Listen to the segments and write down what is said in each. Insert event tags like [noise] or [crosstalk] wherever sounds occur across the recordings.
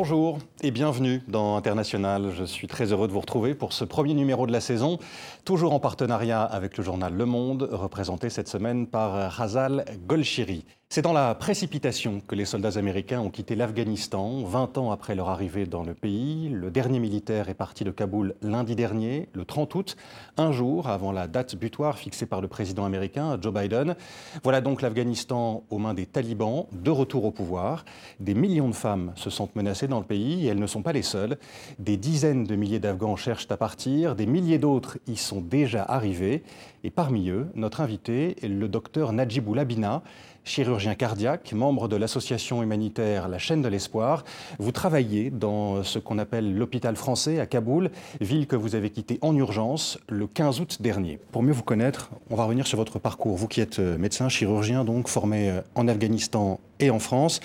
Bonjour et bienvenue dans International. Je suis très heureux de vous retrouver pour ce premier numéro de la saison, toujours en partenariat avec le journal Le Monde, représenté cette semaine par Hazal Golshiri. C'est dans la précipitation que les soldats américains ont quitté l'Afghanistan, 20 ans après leur arrivée dans le pays. Le dernier militaire est parti de Kaboul lundi dernier, le 30 août, un jour avant la date butoir fixée par le président américain Joe Biden. Voilà donc l'Afghanistan aux mains des talibans, de retour au pouvoir. Des millions de femmes se sentent menacées dans le pays elles ne sont pas les seules. Des dizaines de milliers d'Afghans cherchent à partir, des milliers d'autres y sont déjà arrivés. Et parmi eux, notre invité le docteur Najibou Labina chirurgien cardiaque, membre de l'association humanitaire La chaîne de l'espoir. Vous travaillez dans ce qu'on appelle l'hôpital français à Kaboul, ville que vous avez quittée en urgence le 15 août dernier. Pour mieux vous connaître, on va revenir sur votre parcours. Vous qui êtes euh, médecin, chirurgien, donc formé euh, en Afghanistan et en France.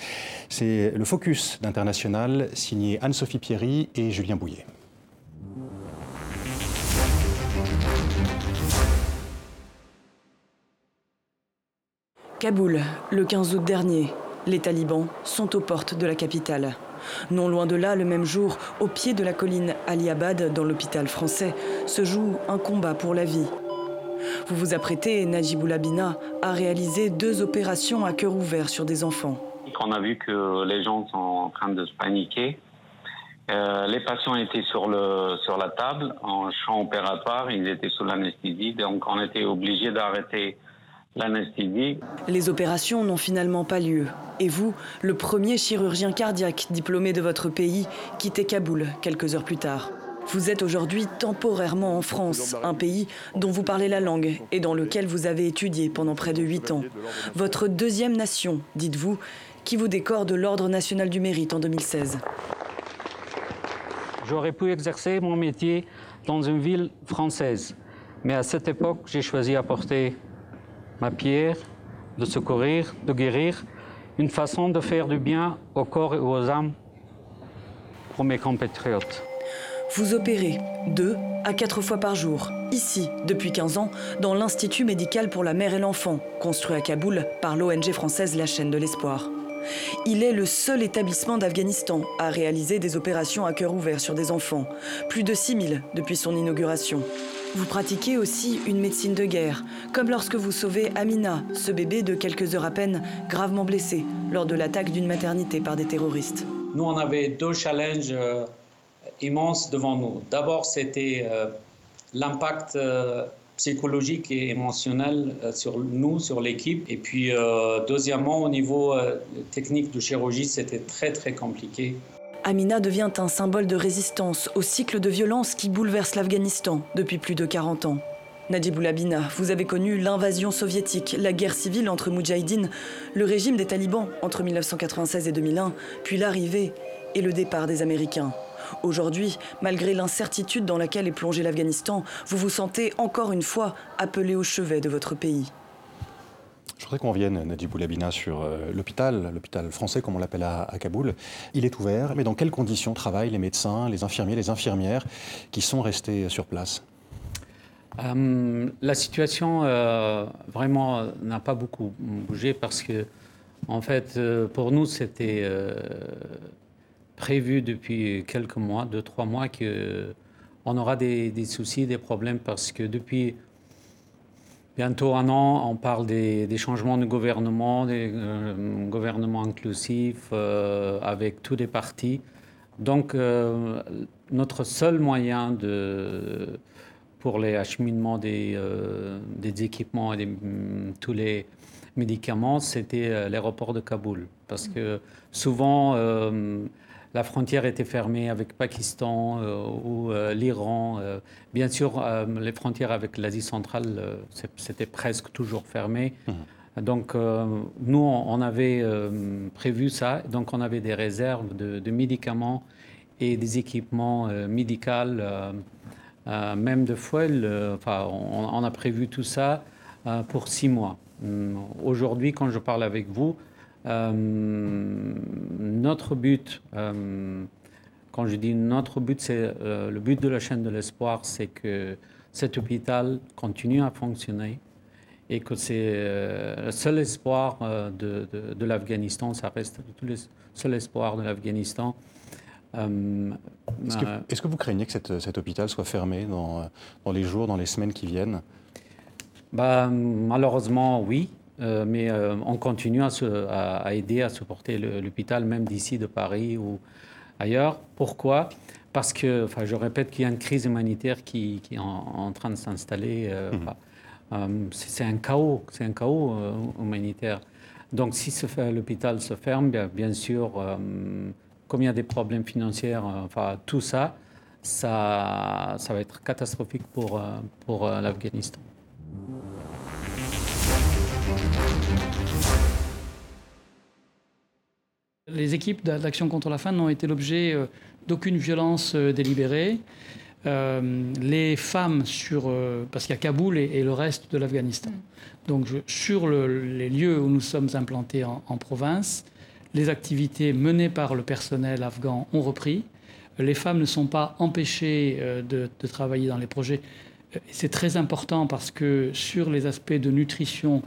C'est le focus d'International signé Anne-Sophie Pierry et Julien Bouillet. Kaboul, le 15 août dernier, les talibans sont aux portes de la capitale. Non loin de là, le même jour, au pied de la colline Ali Abad, dans l'hôpital français, se joue un combat pour la vie. Vous vous apprêtez, Najibou Labina, à réaliser deux opérations à cœur ouvert sur des enfants. On a vu que les gens sont en train de se paniquer. Euh, les patients étaient sur, le, sur la table, en champ opératoire, ils étaient sous l'anesthésie, donc on était obligé d'arrêter l'anesthésie. Les opérations n'ont finalement pas lieu. Et vous, le premier chirurgien cardiaque diplômé de votre pays, quittez Kaboul quelques heures plus tard. Vous êtes aujourd'hui temporairement en France, un pays dont vous parlez la langue et dans lequel vous avez étudié pendant près de huit ans. Votre deuxième nation, dites-vous, qui vous décore de l'Ordre national du mérite en 2016. J'aurais pu exercer mon métier dans une ville française, mais à cette époque, j'ai choisi d'apporter ma pierre, de secourir, de guérir, une façon de faire du bien au corps et aux âmes pour mes compatriotes. Vous opérez deux à quatre fois par jour, ici, depuis 15 ans, dans l'Institut médical pour la mère et l'enfant, construit à Kaboul par l'ONG française La chaîne de l'espoir. Il est le seul établissement d'Afghanistan à réaliser des opérations à cœur ouvert sur des enfants, plus de 6000 depuis son inauguration. Vous pratiquez aussi une médecine de guerre, comme lorsque vous sauvez Amina, ce bébé de quelques heures à peine, gravement blessé lors de l'attaque d'une maternité par des terroristes. Nous, on avait deux challenges euh, immenses devant nous. D'abord, c'était euh, l'impact euh, psychologique et émotionnel sur nous, sur l'équipe. Et puis, deuxièmement, au niveau technique de chirurgie, c'était très, très compliqué. Amina devient un symbole de résistance au cycle de violence qui bouleverse l'Afghanistan depuis plus de 40 ans. Najibou Labina, vous avez connu l'invasion soviétique, la guerre civile entre Moudjahidines, le régime des talibans entre 1996 et 2001, puis l'arrivée et le départ des Américains. Aujourd'hui, malgré l'incertitude dans laquelle est plongé l'Afghanistan, vous vous sentez encore une fois appelé au chevet de votre pays. Je voudrais qu'on vienne, Nadi Boulabina, sur euh, l'hôpital, l'hôpital français comme on l'appelle à, Kaboul. Il est ouvert, mais dans quelles conditions travaillent les médecins, les infirmiers, les infirmières qui sont restés sur place? Euh, La situation euh, vraiment n'a pas beaucoup bougé parce que, en fait, pour nous, c'était prévu depuis quelques mois, deux, trois mois, qu'on aura des, des, soucis, des problèmes parce que depuis Bientôt un an, on parle des, changements de gouvernement, des euh, gouvernements inclusifs euh, avec tous les partis. Donc, euh, notre seul moyen pour les acheminements des, des équipements et tous les médicaments, c'était l'aéroport de Kaboul. Parce que souvent, la frontière était fermée avec Pakistan euh, ou euh, l'Iran. Euh, bien sûr, les frontières avec l'Asie centrale, c'était presque toujours fermé. Mmh. Donc, nous, on avait prévu ça. Donc, on avait des réserves de, médicaments et des équipements médicaux, même de foil. enfin, on, a prévu tout ça pour six mois. Mmh. Aujourd'hui, quand je parle avec vous, notre but, euh, quand je dis notre but, c'est euh, le but de la chaîne de l'espoir, c'est que cet hôpital continue à fonctionner et que c'est le seul espoir de, de, l'Afghanistan, ça reste le seul espoir de l'Afghanistan. Est-ce que, vous craignez que cet hôpital soit fermé dans, dans, les jours, dans les semaines qui viennent? Bah, Malheureusement, oui. Mais on continue à, à, aider à supporter l'hôpital, même d'ici de Paris ou ailleurs. Pourquoi? Parce que, enfin, je répète qu'il y a une crise humanitaire qui, est en, train de s'installer. Euh, mhm. euh, c'est un chaos, c'est un chaos euh, humanitaire. Donc, si l'hôpital se ferme, bien, sûr, comme il y a des problèmes financiers, enfin, tout ça, ça, ça va être catastrophique pour, pour l'Afghanistan. Les équipes d'Action contre la faim n'ont été l'objet euh, d'aucune violence euh, délibérée. Euh, les femmes sur parce qu'il y a Kaboul et, le reste de l'Afghanistan. Mm. Donc sur les lieux où nous sommes implantés en, province, les activités menées par le personnel afghan ont repris. Les femmes ne sont pas empêchées de, de travailler dans les projets. C'est très important parce que sur les aspects de nutrition,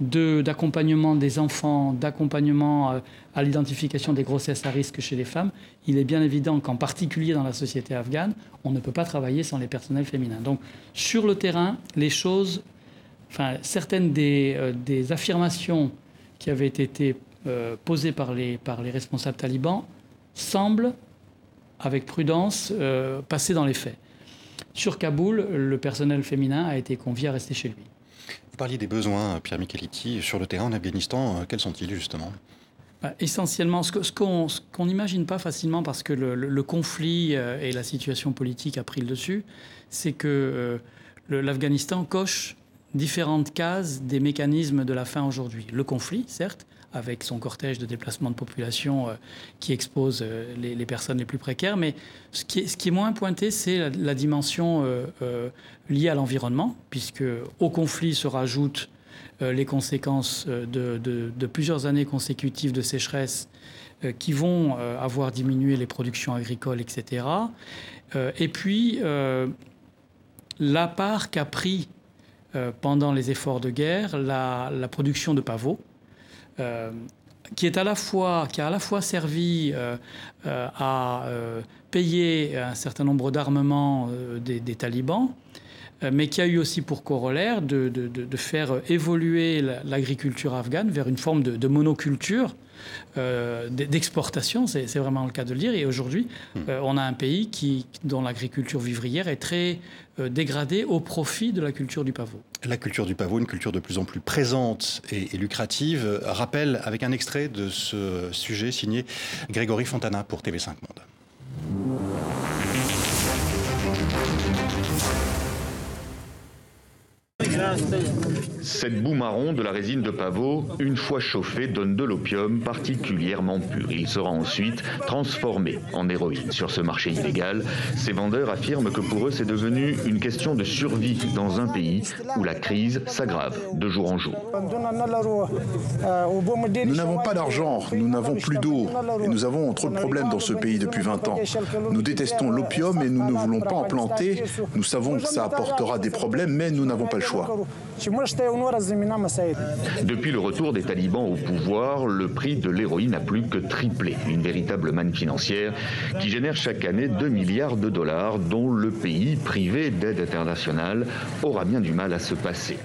d'accompagnement des enfants, d'accompagnement euh, à l'identification des grossesses à risque chez les femmes, il est bien évident qu'en particulier dans la société afghane, on ne peut pas travailler sans les personnels féminins. Donc sur le terrain, les choses, certaines des, euh, affirmations qui avaient été euh, posées par les responsables talibans semblent, avec prudence, passer dans les faits. Sur Kaboul, le personnel féminin a été convié à rester chez lui parliez des besoins, Pierre Micheliti, sur le terrain en Afghanistan. Euh, quels sont-ils justement? Bah, Essentiellement, ce qu'on n'imagine pas facilement parce que le, conflit euh, et la situation politique a pris le dessus, c'est que euh, l'Afghanistan coche différentes cases des mécanismes de la faim aujourd'hui. Le conflit, certes, avec son cortège de déplacement de population euh, qui expose euh, les, personnes les plus précaires. Mais ce qui est, moins pointé, c'est la, dimension euh, liée à l'environnement, puisque au conflit se rajoutent les conséquences de, plusieurs années consécutives de sécheresse qui vont avoir diminué les productions agricoles, etc. et puis, la part qu'a pris pendant les efforts de guerre la, production de pavots, qui, est à la fois, qui a à la fois servi euh, euh, à payer un certain nombre d'armements des, talibans, mais qui a eu aussi pour corollaire de, de, faire évoluer l'agriculture afghane vers une forme de, monoculture euh, d'exportation, c'est vraiment le cas de le dire. Et aujourd'hui, hmm. euh, on a un pays qui, dont l'agriculture vivrière est très euh, dégradée au profit de la culture du pavot. La culture du pavot, une culture de plus en plus présente et, lucrative, rappelle avec un extrait de ce sujet signé Grégory Fontana pour TV5 Monde. Cette boue marron de la résine de pavot, une fois chauffée, donne de l'opium particulièrement pur. Il sera ensuite transformé en héroïne. Sur ce marché illégal, ces vendeurs affirment que pour eux, c'est devenu une question de survie dans un pays où la crise s'aggrave de jour en jour. Nous n'avons pas d'argent, nous n'avons plus d'eau et nous avons trop de problèmes dans ce pays depuis 20 ans. Nous détestons l'opium et nous ne voulons pas en planter. Nous savons que ça apportera des problèmes, mais nous n'avons pas le choix. Depuis le retour des talibans au pouvoir, le prix de l'héroïne n'a plus que triplé. Une véritable manne financière qui génère chaque année 2 milliards de dollars dont le pays, privé d'aide internationale, aura bien du mal à se passer.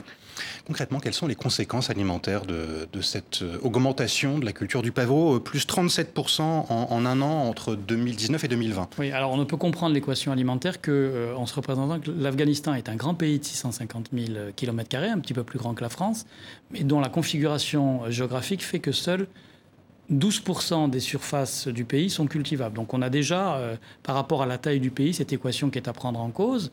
Concrètement, quelles sont les conséquences alimentaires de, cette euh, augmentation de la culture du pavot, euh, plus 37% en, un an entre 2019 et 2020 Oui, alors on ne peut comprendre l'équation alimentaire qu'en euh, se représentant que l'Afghanistan est un grand pays de 650 000 km, un petit peu plus grand que la France, mais dont la configuration géographique fait que seuls 12% des surfaces du pays sont cultivables. Donc on a déjà, par rapport à la taille du pays, cette équation qui est à prendre en cause.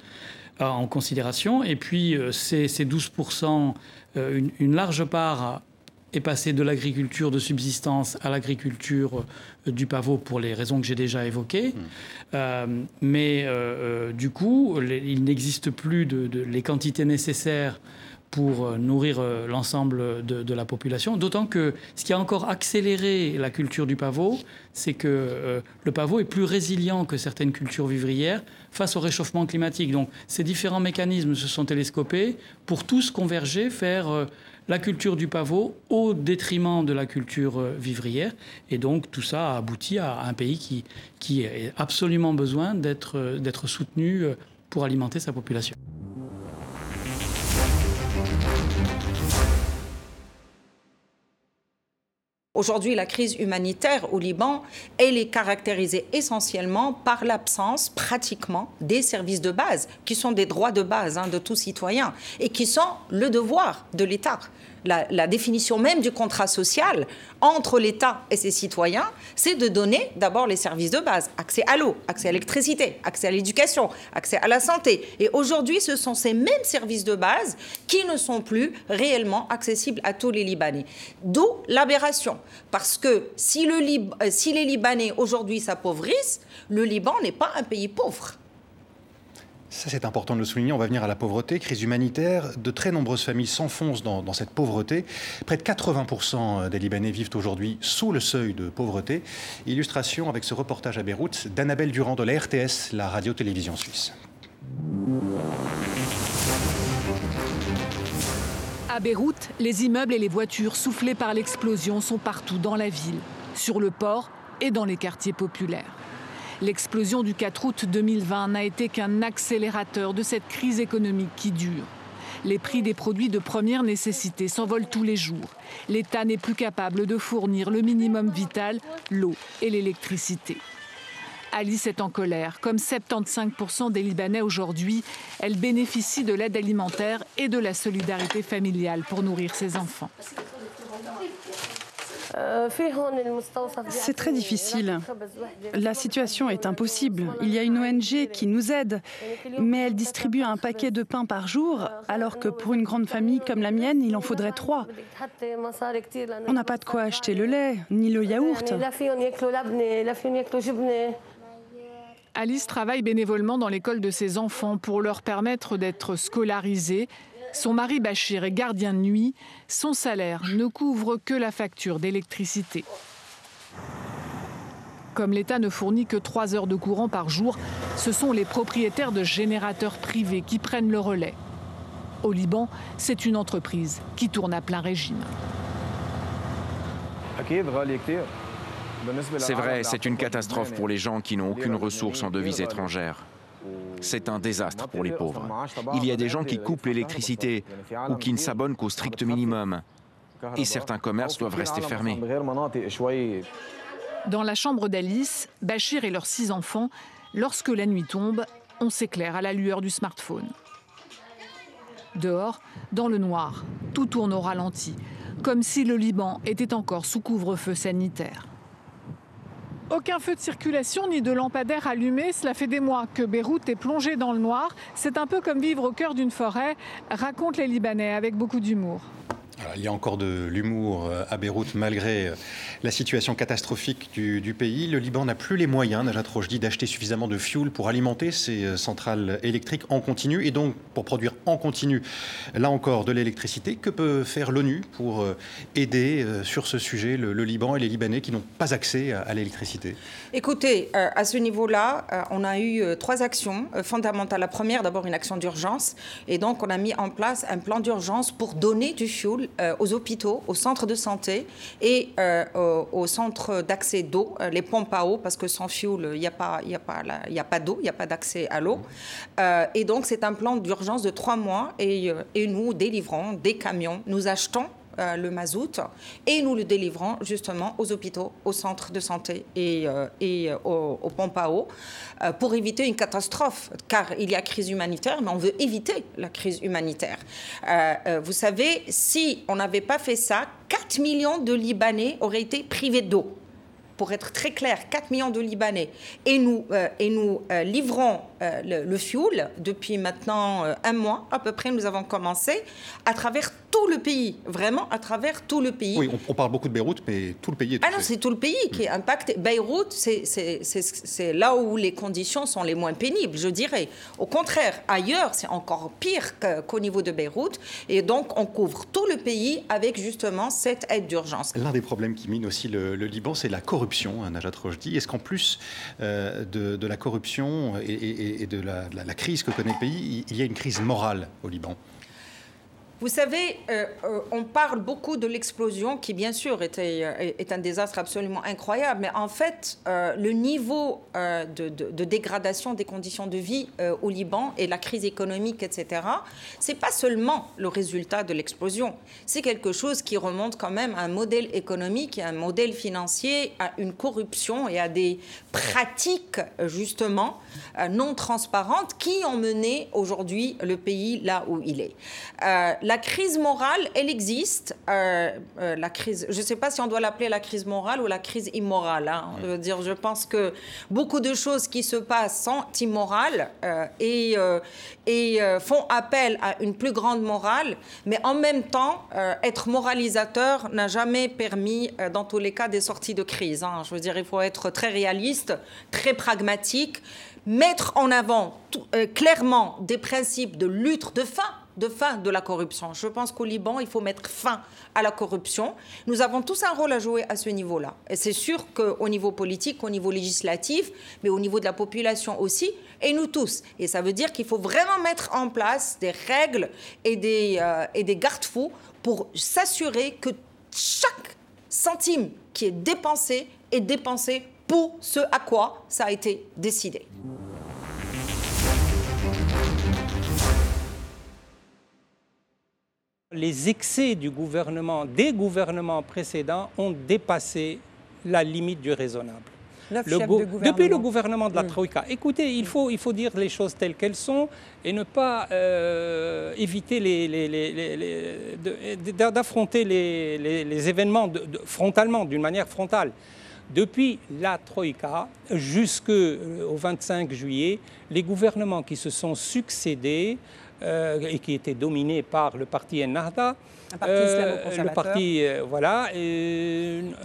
Euh, en considération. Et puis, euh, ces, 12%, euh, une, large part est passée de l'agriculture de subsistance à l'agriculture du pavot pour les raisons que j'ai déjà évoquées. Mmh. mais du coup, il n'existe plus de, les quantités nécessaires pour euh, nourrir euh, l'ensemble de, la population. D'autant que ce qui a encore accéléré la culture du pavot, c'est que euh, le pavot est plus résilient que certaines cultures vivrières face au réchauffement climatique. Donc ces différents mécanismes se sont télescopés pour tous converger, faire la culture du pavot au détriment de la culture vivrière. Et donc tout ça a abouti à un pays qui, qui a absolument besoin d'être soutenu pour alimenter sa population. Aujourd'hui, la crise humanitaire au Liban, elle est caractérisée essentiellement par l'absence pratiquement des services de base, qui sont des droits de base hein, de tout citoyen et qui sont le devoir de l'État la, définition même du contrat social entre l'État et ses citoyens, c'est de donner d'abord les services de base, accès à l'eau, accès à l'électricité, accès à l'éducation, accès à la santé. Et aujourd'hui, ce sont ces mêmes services de base qui ne sont plus réellement accessibles à tous les Libanais. D'où l'aberration. Parce que si, euh, les Libanais aujourd'hui s'appauvrissent, le Liban n'est pas un pays pauvre. Ça, c'est important de le souligner. On va venir à la pauvreté, crise humanitaire. De très nombreuses familles s'enfoncent dans, cette pauvreté. Près de 80% des Libanais vivent aujourd'hui sous le seuil de pauvreté. Illustration avec ce reportage à Beyrouth d'Annabelle Durand de la RTS, la radio-télévision suisse. À Beyrouth, les immeubles et les voitures soufflées par l'explosion sont partout dans la ville, sur le port et dans les quartiers populaires. L'explosion du 4 août 2020 n'a été qu'un accélérateur de cette crise économique qui dure. Les prix des produits de première nécessité s'envolent tous les jours. L'État n'est plus capable de fournir le minimum vital, l'eau et l'électricité. Alice est en colère. Comme 75% des Libanais aujourd'hui, elle bénéficie de l'aide alimentaire et de la solidarité familiale pour nourrir ses enfants. C'est très difficile. La situation est impossible. Il y a une ONG qui nous aide, mais elle distribue un paquet de pain par jour, alors que pour une grande famille comme la mienne, il en faudrait trois. On n'a pas de quoi acheter le lait, ni le yaourt. Alice travaille bénévolement dans l'école de ses enfants pour leur permettre d'être scolarisés son mari Bachir est gardien de nuit. Son salaire ne couvre que la facture d'électricité. Comme l'État ne fournit que 3 heures de courant par jour, ce sont les propriétaires de générateurs privés qui prennent le relais. Au Liban, c'est une entreprise qui tourne à plein régime. C'est vrai, c'est une catastrophe pour les gens qui n'ont aucune ressource en devises étrangères. C'est un désastre pour les pauvres. Il y a des gens qui coupent l'électricité ou qui ne s'abonnent qu'au strict minimum. Et certains commerces doivent rester fermés. Dans la chambre d'Alice, Bachir et leurs six enfants, lorsque la nuit tombe, on s'éclaire à la lueur du smartphone. Dehors, dans le noir, tout tourne au ralenti, comme si le Liban était encore sous couvre-feu sanitaire. Aucun feu de circulation ni de lampadaire allumé. Cela fait des mois que Beyrouth est plongée dans le noir. C'est un peu comme vivre au cœur d'une forêt, racontent les Libanais avec beaucoup d'humour il y a encore de l'humour euh, à Beyrouth malgré euh, la situation catastrophique du, pays. Le Liban n'a plus les moyens, Najat Rojdi, d'acheter suffisamment de fuel pour alimenter ses euh, centrales électriques en continu et donc pour produire en continu, là encore, de l'électricité. Que peut faire l'ONU pour aider sur ce sujet le, Liban et les Libanais qui n'ont pas accès à, l'électricité? Écoutez, à ce niveau-là, on a eu trois actions fondamentales. La première, d'abord une action d'urgence et donc on a mis en place un plan d'urgence pour donner du fuel euh, aux hôpitaux, aux centres de santé et euh, aux, centres d'accès d'eau, euh, les pompes à eau, parce que sans fuel, il n'y a pas, pas, pas d'eau, il n'y a pas d'accès à l'eau. et donc, c'est un plan d'urgence de trois mois et nous délivrons des camions, nous achetons euh, le mazout et nous le délivrons justement aux hôpitaux, aux centres de santé et, euh, euh, aux, pompes à eau pour éviter une catastrophe. Car il y a crise humanitaire, mais on veut éviter la crise humanitaire. vous savez, si on n'avait pas fait ça, 4 millions de Libanais auraient été privés d'eau. Pour être très clair, 4 millions de Libanais, et nous, euh, et nous euh, livrons euh, le, le, fuel depuis maintenant un mois à peu près, nous avons commencé à travers tout le pays, vraiment à travers tout le pays. Oui, on, parle beaucoup de Beyrouth, mais tout le pays est. Ah non, c'est tout le pays qui est mm. impacté. Beyrouth, c'est là où les conditions sont les moins pénibles, je dirais. Au contraire, ailleurs, c'est encore pire qu'au niveau de Beyrouth. Et donc, on couvre tout le pays avec justement cette aide d'urgence. L'un des problèmes qui mine aussi le, Liban, c'est la corruption, hein, Najat Rojdi. Est-ce qu'en plus euh, de, la corruption et, de la crise que connaît le pays, il y a une crise morale au Liban? Vous savez, euh, euh, on parle beaucoup de l'explosion qui, bien sûr, était, euh, est un désastre absolument incroyable, mais en fait, le niveau de, dégradation des conditions de vie au Liban et la crise économique, etc., c'est pas seulement le résultat de l'explosion. C'est quelque chose qui remonte quand même à un modèle économique, à un modèle financier, à une corruption et à des pratiques, justement, non transparentes qui ont mené aujourd'hui le pays là où il est crise morale, elle existe. Euh, euh, la crise, je ne sais pas si on doit l'appeler la crise morale ou la crise immorale. Hein. Je, veux dire, je pense que beaucoup de choses qui se passent sont immorales euh, et, et font appel à une plus grande morale, mais en même temps, être moralisateur n'a jamais permis, dans tous les cas, des sorties de crise. Hein. Je veux dire, il faut être très réaliste, très pragmatique, mettre en avant clairement des principes de lutte, de fin de fin de la corruption. Je pense qu'au Liban, il faut mettre fin à la corruption. Nous avons tous un rôle à jouer à ce niveau-là. Et c'est sûr qu'au niveau politique, au niveau législatif, mais au niveau de la population aussi, et nous tous. Et ça veut dire qu'il faut vraiment mettre en place des règles et des, euh, et des garde-fous pour s'assurer que chaque centime qui est dépensé est dépensé pour ce à quoi ça a été décidé. Les excès du gouvernement, des gouvernements précédents, ont dépassé la limite du raisonnable. depuis le gouvernement de la hmm. Troïka. Écoutez, il faut, il faut dire les choses telles qu'elles sont et ne pas euh, éviter d'affronter les, événements frontalement, d'une manière frontale. Depuis la Troïka jusqu'au 25 juillet, les gouvernements qui se sont succédés euh, et qui était dominé par le parti Ennahda, euh, le parti, euh, voilà,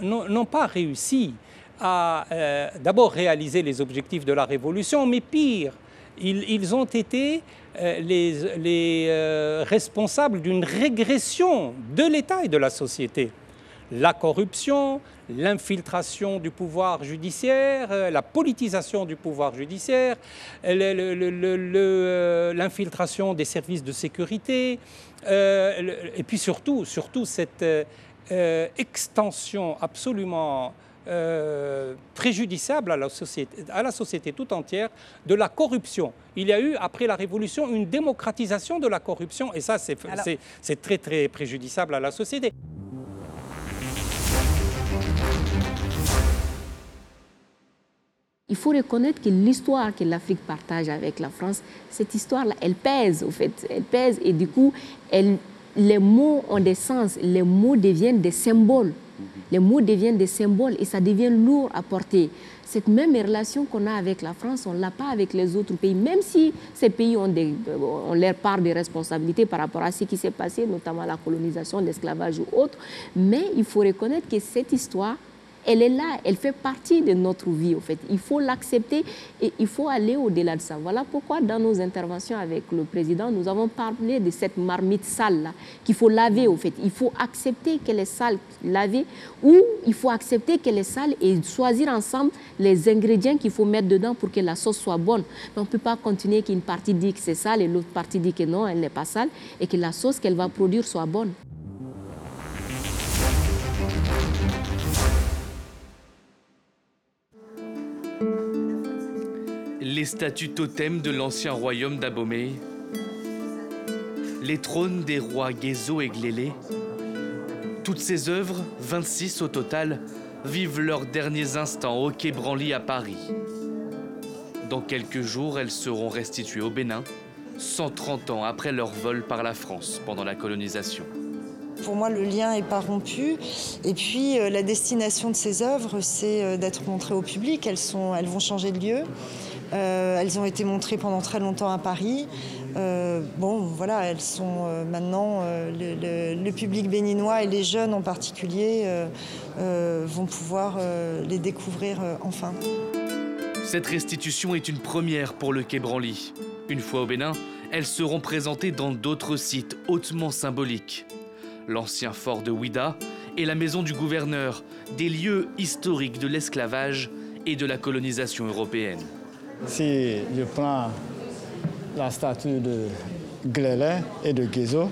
n'ont pas réussi à d'abord réaliser les objectifs de la révolution, mais pire, ils, ont été les, les responsables d'une régression de l'État et de la société. La corruption, l'infiltration du pouvoir judiciaire, euh, la politisation du pouvoir judiciaire, euh, l'infiltration des services de sécurité, euh, et puis surtout, surtout cette extension absolument préjudiciable à la, société, à la société tout entière de la corruption. Il y a eu, après la Révolution, une démocratisation de la corruption, et ça, c'est très, très préjudiciable à la société. Il faut reconnaître que l'histoire que l'Afrique partage avec la France, cette histoire-là, elle pèse, au fait. Elle pèse et du coup, les mots ont des sens, les mots deviennent des symboles. Les mots deviennent des symboles et ça devient lourd à porter. Cette même relation qu'on a avec la France, on ne l'a pas avec les autres pays, même si ces pays ont, des, ont leur part de responsabilités par rapport à ce qui s'est passé, notamment la colonisation, l'esclavage ou autre. Mais il faut reconnaître que cette histoire, elle est là, elle fait partie de notre vie, au fait. Il faut l'accepter et il faut aller au-delà de ça. Voilà pourquoi, dans nos interventions avec le président, nous avons parlé de cette marmite sale-là, qu'il faut laver, au fait. Il faut accepter qu'elle est sale, laver, ou il faut accepter qu'elle est sale et choisir ensemble les ingrédients qu'il faut mettre dedans pour que la sauce soit bonne. On ne peut pas continuer qu'une partie dit que c'est sale et l'autre partie dit que non, elle n'est pas sale, et que la sauce qu'elle va produire soit bonne. Les statues totems de l'ancien royaume d'Abomey, les trônes des rois Gézo et Glélé. Toutes ces œuvres, 26 au total, vivent leurs derniers instants au Quai Branly à Paris. Dans quelques jours, elles seront restituées au Bénin, 130 ans après leur vol par la France pendant la colonisation. pour moi, le lien n'est pas rompu. Et puis, la destination de ces œuvres, c'est d'être montrées au public. Elles vont changer de lieu. Elles ont été montrées pendant très longtemps à Paris. bon, voilà, elles sont maintenant le, public béninois et les jeunes en particulier vont pouvoir les découvrir enfin. Cette restitution est une première pour le Quai Branly. Une fois au Bénin, elles seront présentées dans d'autres sites hautement symboliques. L'ancien fort de Ouida et la maison du gouverneur, des lieux historiques de l'esclavage et de la colonisation européenne. Si je prends la statue de Glélé et de Guézo,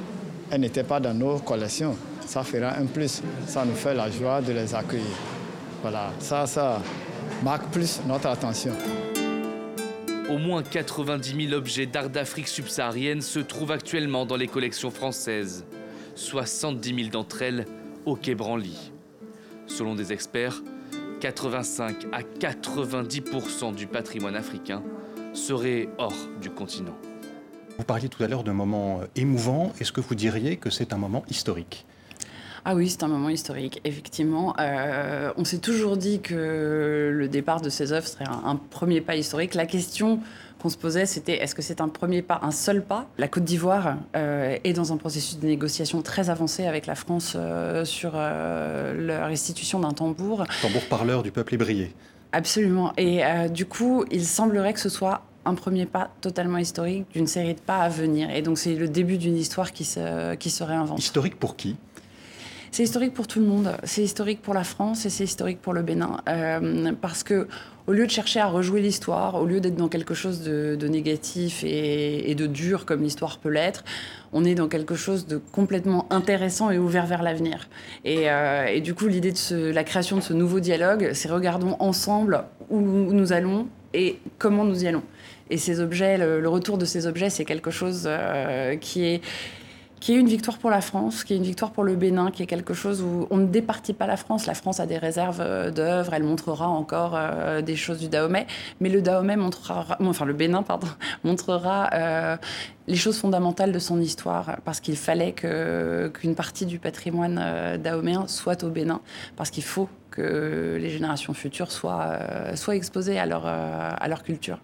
elle n'était pas dans nos collections. Ça fera un plus. Ça nous fait la joie de les accueillir. Voilà, ça, ça, marque plus notre attention. Au moins 90 000 objets d'art d'Afrique subsaharienne se trouvent actuellement dans les collections françaises, 70 000 d'entre elles au Quai Branly. Selon des experts, 85 à 90% du patrimoine africain serait hors du continent. Vous parliez tout à l'heure d'un moment émouvant. Est-ce que vous diriez que c'est un moment historique? Ah oui, c'est un moment historique, effectivement. Euh, on s'est toujours dit que le départ de ces œuvres serait un, premier pas historique. La question qu'on se posait, c'était est-ce que c'est un premier pas, un seul pas? La Côte d'Ivoire euh, est dans un processus de négociation très avancé avec la France euh, sur la restitution d'un tambour. Tambour parleur du peuple ébrié. Absolument. Et du coup, il semblerait que ce soit un premier pas totalement historique d'une série de pas à venir. Et donc c'est le début d'une histoire qui se, qui se réinvente. Historique pour qui? C'est historique pour tout le monde. C'est historique pour la France et c'est historique pour le Bénin. Euh, parce que au lieu de chercher à rejouer l'histoire, au lieu d'être dans quelque chose de, négatif et, de dur comme l'histoire peut l'être, on est dans quelque chose de complètement intéressant et ouvert vers l'avenir. Et, euh, du coup, l'idée de la création de ce nouveau dialogue, c'est regardons ensemble où nous allons et comment nous y allons. Et ces objets, le, retour de ces objets, c'est quelque chose euh, qui est qui est une victoire pour la France, qui est une victoire pour le Bénin, qui est quelque chose où on ne départit pas la France. La France a des réserves euh, d'œuvres, elle montrera encore euh, des choses du Dahomey, mais le Dahomey montrera, enfin le Bénin, pardon, [laughs] montrera euh, les choses fondamentales de son histoire, parce qu'il fallait qu'une partie du patrimoine dahoméen soit au Bénin, parce qu'il faut que les générations futures soient, exposées à leur culture.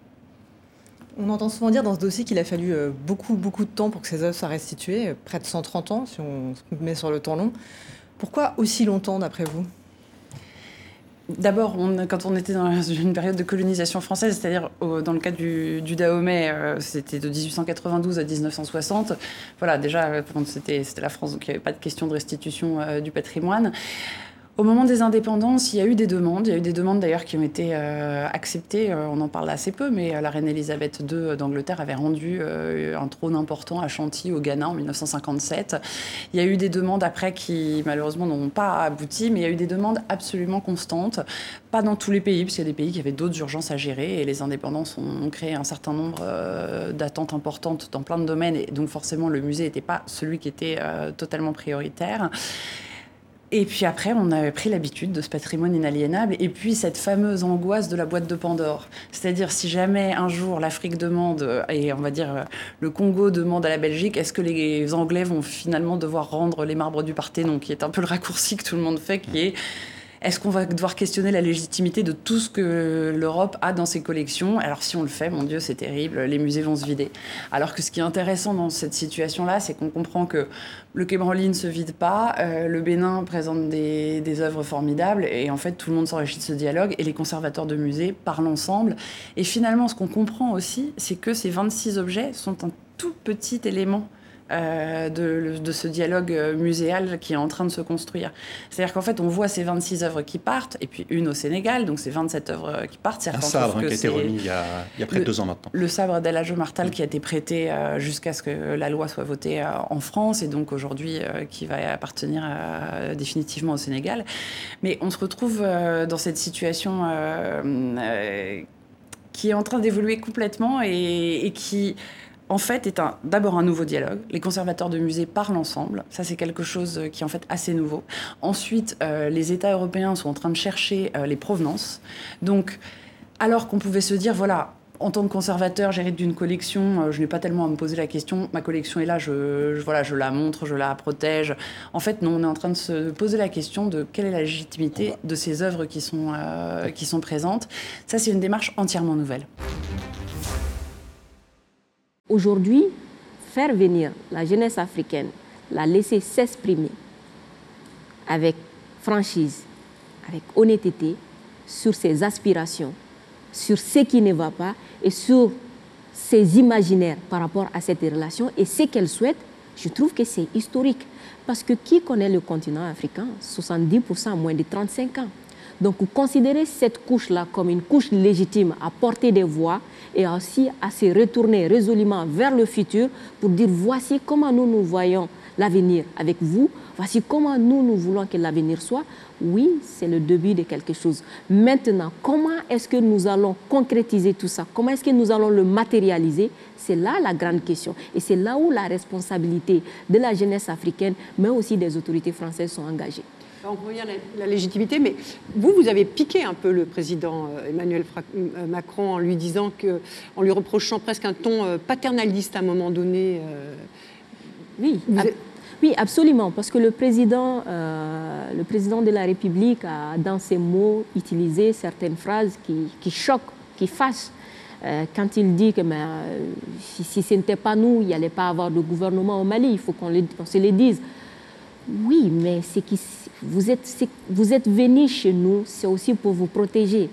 On entend souvent dire dans ce dossier qu'il a fallu euh, beaucoup, beaucoup de temps pour que ces œuvres soient restituées, euh, près de 130 ans si on se met sur le temps long. Pourquoi aussi longtemps d'après vous? D'abord, quand on était dans [laughs] une période de colonisation française, c'est-à-dire dans le cas du, Dahomey, euh, c'était de 1892 à 1960. Voilà, déjà, c'était la France, donc il n'y avait pas de question de restitution du patrimoine. Au moment des indépendances, il y a eu des demandes. Il y a eu des demandes d'ailleurs qui ont été euh, acceptées. Euh, on en parle assez peu, mais euh, la reine Elisabeth II d'Angleterre avait rendu un trône important à Chantilly au Ghana en 1957. Il y a eu des demandes après qui malheureusement n'ont pas abouti, mais il y a eu des demandes absolument constantes. Pas dans tous les pays, parce qu'il y a des pays qui avaient d'autres urgences à gérer et les indépendances ont, créé un certain nombre d'attentes importantes dans plein de domaines. Et donc forcément, le musée n'était pas celui qui était totalement prioritaire. Et puis après, on avait pris l'habitude de ce patrimoine inaliénable. Et puis cette fameuse angoisse de la boîte de Pandore. C'est-à-dire, si jamais un jour l'Afrique demande, et on va dire le Congo demande à la Belgique, est-ce que les Anglais vont finalement devoir rendre les marbres du Parthénon, qui est un peu le raccourci que tout le monde fait, qui est est-ce qu'on va devoir questionner la légitimité de tout ce que l'Europe a dans ses collections? Alors si on le fait, mon Dieu, c'est terrible, les musées vont se vider. Alors que ce qui est intéressant dans cette situation-là, c'est qu'on comprend que le Quai ne se vide pas, euh, le Bénin présente des, des œuvres formidables, et en fait tout le monde s'enrichit de ce dialogue, et les conservateurs de musées parlent ensemble. Et finalement, ce qu'on comprend aussi, c'est que ces 26 objets sont un tout petit élément euh, de, ce dialogue euh, muséal qui est en train de se construire. C'est-à-dire qu'en fait, on voit ces 26 œuvres qui partent, et puis une au Sénégal, donc ces 27 œuvres euh, qui partent. Un sabre qui a été remis il y a, près de deux ans maintenant. Le sabre d'El Martal qui a été prêté jusqu'à ce que la loi soit votée en France, et donc aujourd'hui qui va appartenir définitivement au Sénégal. Mais on se retrouve dans cette situation qui est en train d'évoluer complètement et qui en fait, est d'abord un nouveau dialogue. Les conservateurs de musées parlent ensemble. Ça, c'est quelque chose qui est en fait assez nouveau. Ensuite, euh, les États européens sont en train de chercher euh, les provenances. Donc, alors qu'on pouvait se dire, voilà, en tant que conservateur, j'hérite d'une collection, euh, je n'ai pas tellement à me poser la question. Ma collection est là, je, voilà, je la montre, je la protège. En fait, non, on est en train de se poser la question de quelle est la légitimité de ces œuvres qui sont, euh, qui sont présentes. Ça, c'est une démarche entièrement nouvelle. Aujourd'hui, faire venir la jeunesse africaine, la laisser s'exprimer avec franchise, avec honnêteté sur ses aspirations, sur ce qui ne va pas et sur ses imaginaires par rapport à cette relation et ce qu'elle souhaite, je trouve que c'est historique. Parce que qui connaît le continent africain 70% moins de 35 ans. Donc considérer cette couche-là comme une couche légitime à porter des voix et aussi à se retourner résolument vers le futur pour dire voici comment nous nous voyons l'avenir avec vous, voici comment nous nous voulons que l'avenir soit, oui, c'est le début de quelque chose. Maintenant, comment est-ce que nous allons concrétiser tout ça? Comment est-ce que nous allons le matérialiser? C'est là la grande question. Et c'est là où la responsabilité de la jeunesse africaine, mais aussi des autorités françaises sont engagées. On revient à la légitimité, mais vous, vous avez piqué un peu le président euh, Emmanuel euh, Macron en lui disant que, en lui reprochant presque un ton euh, paternaliste à un moment donné. Oui, oui, absolument, parce que le président, euh, le président de la République a, dans ses mots, utilisé certaines phrases qui, qui choquent, qui fâchent. Euh, quand il dit que euh, si, ce n'était pas nous, il n'y allait pas avoir de gouvernement au Mali, il faut qu'on se le dise. Oui, mais c'est vous êtes, vous êtes venus chez nous, c'est aussi pour vous protéger.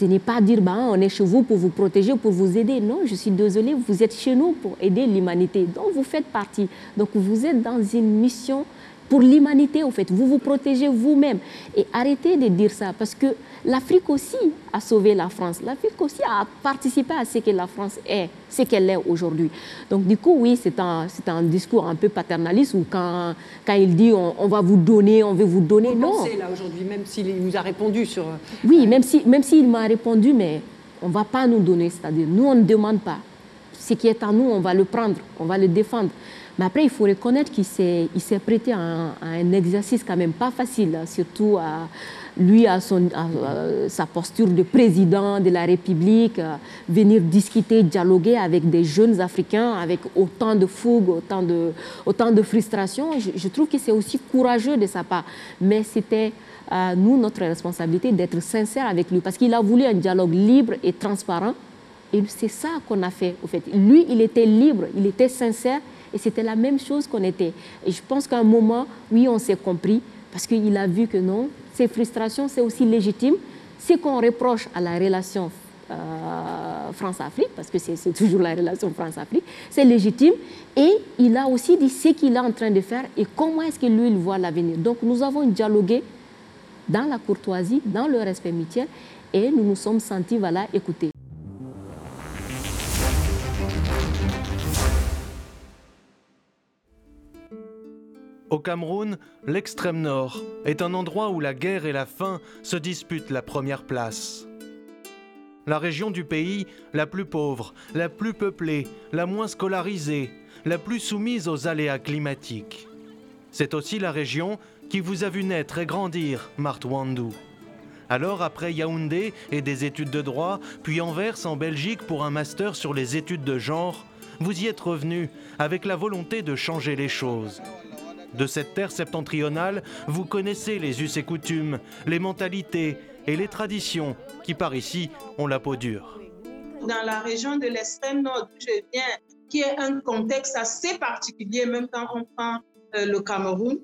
Ce n'est pas dire, bah, on est chez vous pour vous protéger, pour vous aider. Non, je suis désolée, vous êtes chez nous pour aider l'humanité. Donc vous faites partie. Donc vous êtes dans une mission pour l'humanité, en fait. Vous vous protégez vous-même. Et arrêtez de dire ça, parce que l'Afrique aussi a sauvé la France. L'Afrique aussi a participé à ce que la France est, ce qu'elle est aujourd'hui. Donc du coup, oui, c'est un, un discours un peu paternaliste où quand, quand il dit on, va vous donner, on veut vous donner, vous non. Pensez, là aujourd'hui, même s'il nous a répondu sur... Euh, oui, même s'il même s'il m'a répondu, mais on ne va pas nous donner, c'est-à-dire nous, on ne demande pas. Ce qui est à nous, on va le prendre, on va le défendre. Mais après, il faut reconnaître qu'il s'est prêté à un, exercice quand même pas facile, hein, surtout à, lui, à, son, sa posture de président de la République, venir discuter, dialoguer avec des jeunes Africains avec autant de fougue, autant de, autant de frustration. Je, trouve que c'est aussi courageux de sa part. Mais c'était à nous, notre responsabilité, d'être sincère avec lui, parce qu'il a voulu un dialogue libre et transparent. Et c'est ça qu'on a fait, au fait. Lui, il était libre, il était sincère, et c'était la même chose qu'on était. Et je pense qu'à un moment, oui, on s'est compris parce qu'il a vu que non, ces frustrations, c'est aussi légitime. Ce qu'on reproche à la relation euh, France-Afrique, parce que c'est toujours la relation France-Afrique, c'est légitime. Et il a aussi dit ce qu'il est en train de faire et comment est-ce que lui, il voit l'avenir. Donc nous avons dialogué dans la courtoisie, dans le respect mutuel, et nous nous sommes sentis, voilà, écoutés. Au Cameroun, l'extrême nord est un endroit où la guerre et la faim se disputent la première place. La région du pays la plus pauvre, la plus peuplée, la moins scolarisée, la plus soumise aux aléas climatiques. C'est aussi la région qui vous a vu naître et grandir, Martwandou. Alors, après Yaoundé et des études de droit, puis Anvers en Belgique pour un master sur les études de genre, vous y êtes revenu avec la volonté de changer les choses. De cette terre septentrionale, vous connaissez les us et coutumes, les mentalités et les traditions qui par ici ont la peau dure. Dans la région de l'extrême nord où je viens, qui est un contexte assez particulier, même quand on prend euh, le Cameroun,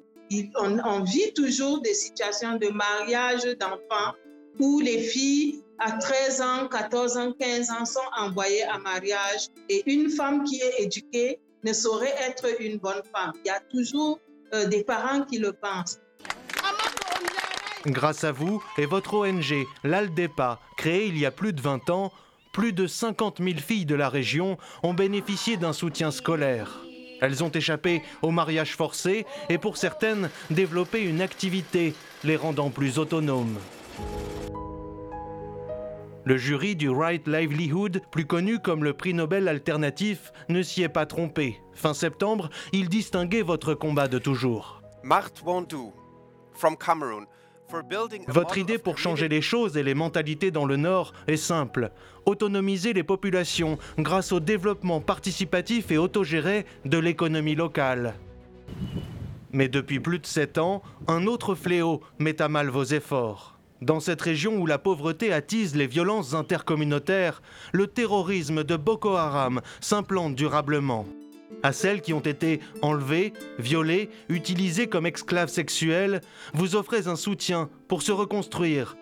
on, on, vit toujours des situations de mariage d'enfants où les filles à 13 ans, 14 ans, 15 ans sont envoyées à mariage et une femme qui est éduquée ne saurait être une bonne femme. Il y a toujours euh, des parents qui le pensent. Grâce à vous et votre ONG, l'ALDEPA, créée il y a plus de 20 ans, plus de 50 000 filles de la région ont bénéficié d'un soutien scolaire. Elles ont échappé au mariage forcé et pour certaines développé une activité les rendant plus autonomes. Le jury du Right Livelihood, plus connu comme le prix Nobel alternatif, ne s'y est pas trompé. Fin septembre, il distinguait votre combat de toujours. From Cameroon, Votre idée pour changer les choses et les mentalités dans le Nord est simple. Autonomiser les populations grâce au développement participatif et autogéré de l'économie locale. Mais depuis plus de sept ans, un autre fléau met à mal vos efforts. Dans cette région où la pauvreté attise les violences intercommunautaires, le terrorisme de Boko Haram s'implante durablement. À celles qui ont été enlevées, violées, utilisées comme esclaves sexuelles, vous offrez un soutien pour se reconstruire.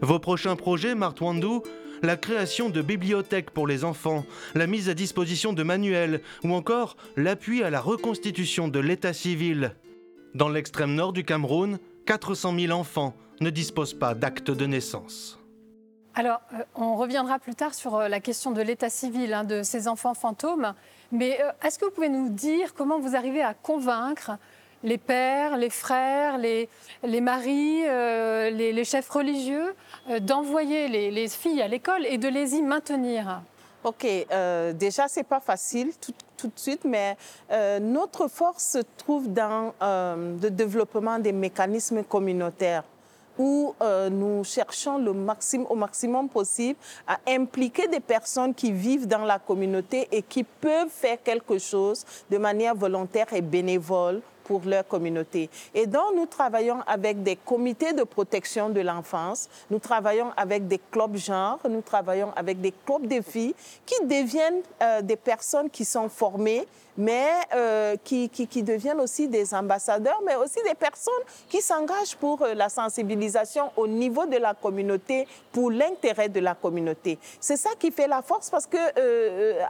Vos prochains projets, Martwandou la création de bibliothèques pour les enfants, la mise à disposition de manuels ou encore l'appui à la reconstitution de l'état civil. Dans l'extrême nord du Cameroun, 400 000 enfants ne disposent pas d'acte de naissance. Alors, euh, on reviendra plus tard sur euh, la question de l'état civil hein, de ces enfants fantômes. Mais euh, est-ce que vous pouvez nous dire comment vous arrivez à convaincre les pères, les frères, les, les maris, les, chefs religieux d'envoyer les, filles à l'école et de les y maintenir? Ok, déjà, ce n'est pas facile tout, tout, de suite, mais notre force se trouve dans le développement des mécanismes communautaires où euh, nous cherchons le au maximum possible à impliquer des personnes qui vivent dans la communauté et qui peuvent faire quelque chose de manière volontaire et bénévole pour leur communauté. Et donc, nous travaillons avec des comités de protection de l'enfance, nous travaillons avec des clubs genre, nous travaillons avec des clubs de filles qui deviennent euh, des personnes qui sont formées mais euh, qui, qui, deviennent aussi des ambassadeurs, mais aussi des personnes qui s'engagent pour euh, la sensibilisation au niveau de la communauté, pour l'intérêt de la communauté. C'est ça qui fait la force parce que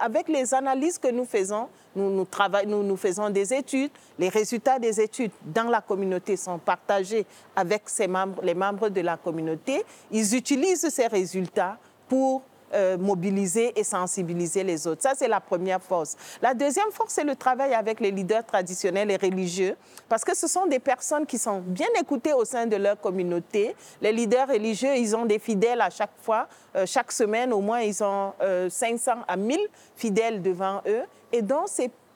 avec les analyses que nous faisons, nous, nous, nous, nous faisons des études, les résultats des études dans la communauté sont partagés avec membres, les membres de la communauté. Ils utilisent ces résultats pour euh, mobiliser et sensibiliser les autres. Ça, c'est la première force. La deuxième force, c'est le travail avec les leaders traditionnels et religieux, parce que ce sont des personnes qui sont bien écoutées au sein de leur communauté. Les leaders religieux, ils ont des fidèles à chaque fois. Euh, chaque semaine, au moins, ils ont 500 euh, à 1000 fidèles devant eux. Et donc,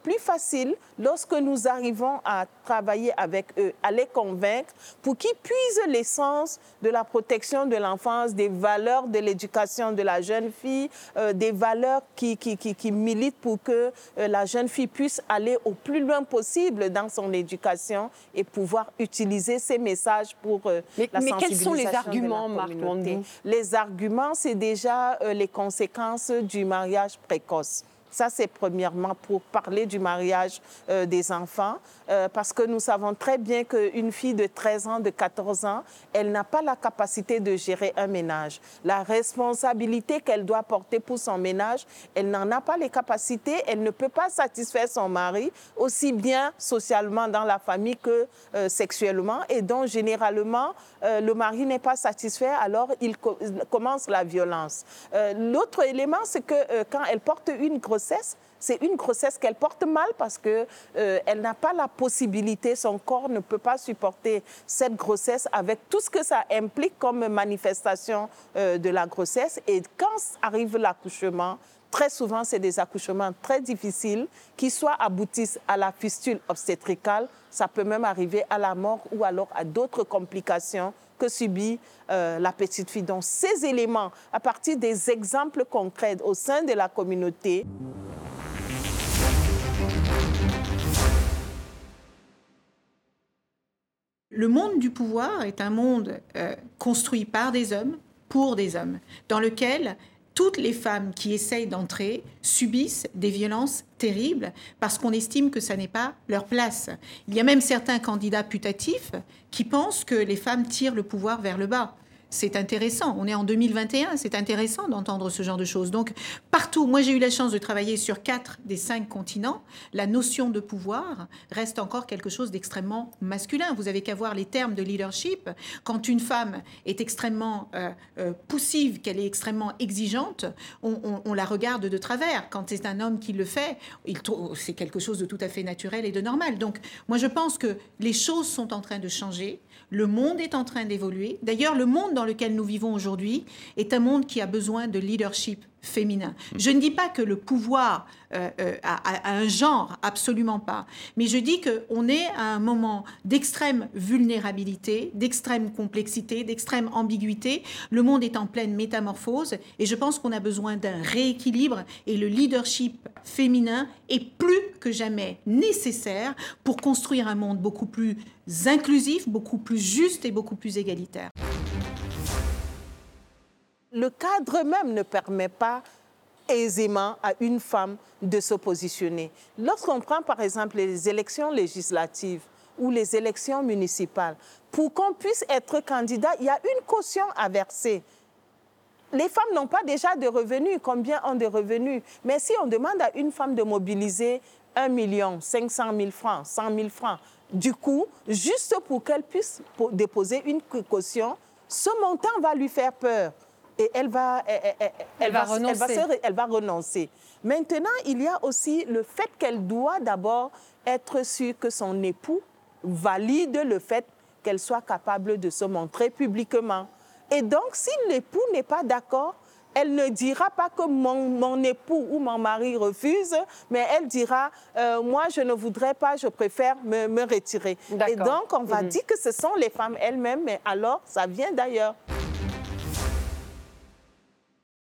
plus facile lorsque nous arrivons à travailler avec eux, à les convaincre pour qu'ils puisent l'essence de la protection de l'enfance, des valeurs de l'éducation de la jeune fille, euh, des valeurs qui, qui, qui, militent pour que euh, la jeune fille puisse aller au plus loin possible dans son éducation et pouvoir utiliser ces messages pour euh, la mais quels sont les arguments, Marc Les arguments, c'est déjà les conséquences du mariage précoce. Ça, c'est premièrement pour parler du mariage euh, des enfants, euh, parce que nous savons très bien qu'une fille de 13 ans, de 14 ans, elle n'a pas la capacité de gérer un ménage. La responsabilité qu'elle doit porter pour son ménage, elle n'en a pas les capacités, elle ne peut pas satisfaire son mari, aussi bien socialement dans la famille que euh, sexuellement, et donc généralement, le mari n'est pas satisfait, alors il commence la violence. L'autre élément, c'est que quand elle porte une grossesse, c'est une grossesse qu'elle porte mal parce qu'elle euh, elle n'a pas la possibilité, son corps ne peut pas supporter cette grossesse avec tout ce que ça implique comme manifestation euh, de la grossesse. Et quand arrive l'accouchement, très souvent, c'est des accouchements très difficiles qui soit aboutissent à la fistule obstétricale, ça peut même arriver à la mort ou alors à d'autres complications que subit euh, la petite fille. Donc ces éléments, à partir des exemples concrets au sein de la communauté, Le monde du pouvoir est un monde euh, construit par des hommes, pour des hommes, dans lequel toutes les femmes qui essayent d'entrer subissent des violences terribles parce qu'on estime que ça n'est pas leur place. Il y a même certains candidats putatifs qui pensent que les femmes tirent le pouvoir vers le bas c'est intéressant. On est en 2021, c'est intéressant d'entendre ce genre de choses. Donc, partout, moi j'ai eu la chance de travailler sur quatre des cinq continents, la notion de pouvoir reste encore quelque chose d'extrêmement masculin. Vous avez qu'à voir les termes de leadership. Quand une femme est extrêmement euh, euh, poussive, qu'elle est extrêmement exigeante, on, la regarde de travers. Quand c'est un homme qui le fait, c'est quelque chose de tout à fait naturel et de normal. Donc, moi je pense que les choses sont en train de changer. Le monde est en train d'évoluer. D'ailleurs, le monde dans lequel nous vivons aujourd'hui est un monde qui a besoin de leadership féminin. Je ne dis pas que le pouvoir euh, euh, a, un genre, absolument pas. Mais je dis qu'on est à un moment d'extrême vulnérabilité, d'extrême complexité, d'extrême ambiguïté. Le monde est en pleine métamorphose et je pense qu'on a besoin d'un rééquilibre et le leadership féminin est plus que jamais nécessaire pour construire un monde beaucoup plus inclusif, beaucoup plus juste et beaucoup plus égalitaire le cadre même ne permet pas aisément à une femme de se positionner. Lorsqu'on prend par exemple les élections législatives ou les élections municipales, pour qu'on puisse être candidat, il y a une caution à verser. Les femmes n'ont pas déjà de revenus. Combien ont de revenus? Mais si on demande à une femme de mobiliser 1 million, 500 000 francs, 100 000 francs, du coup, juste pour qu'elle puisse déposer une caution, ce montant va lui faire peur et elle va, elle, va, renoncer. Elle va, renoncer. Maintenant, il y a aussi le fait qu'elle doit d'abord être sûre que son époux valide le fait qu'elle soit capable de se montrer publiquement. Et donc, si l'époux n'est pas d'accord, elle ne dira pas que mon, époux ou mon mari refuse, mais elle dira euh, Moi, je ne voudrais pas, je préfère me, retirer. Et donc, on va mhm. dire que ce sont les femmes elles-mêmes, mais alors, ça vient d'ailleurs.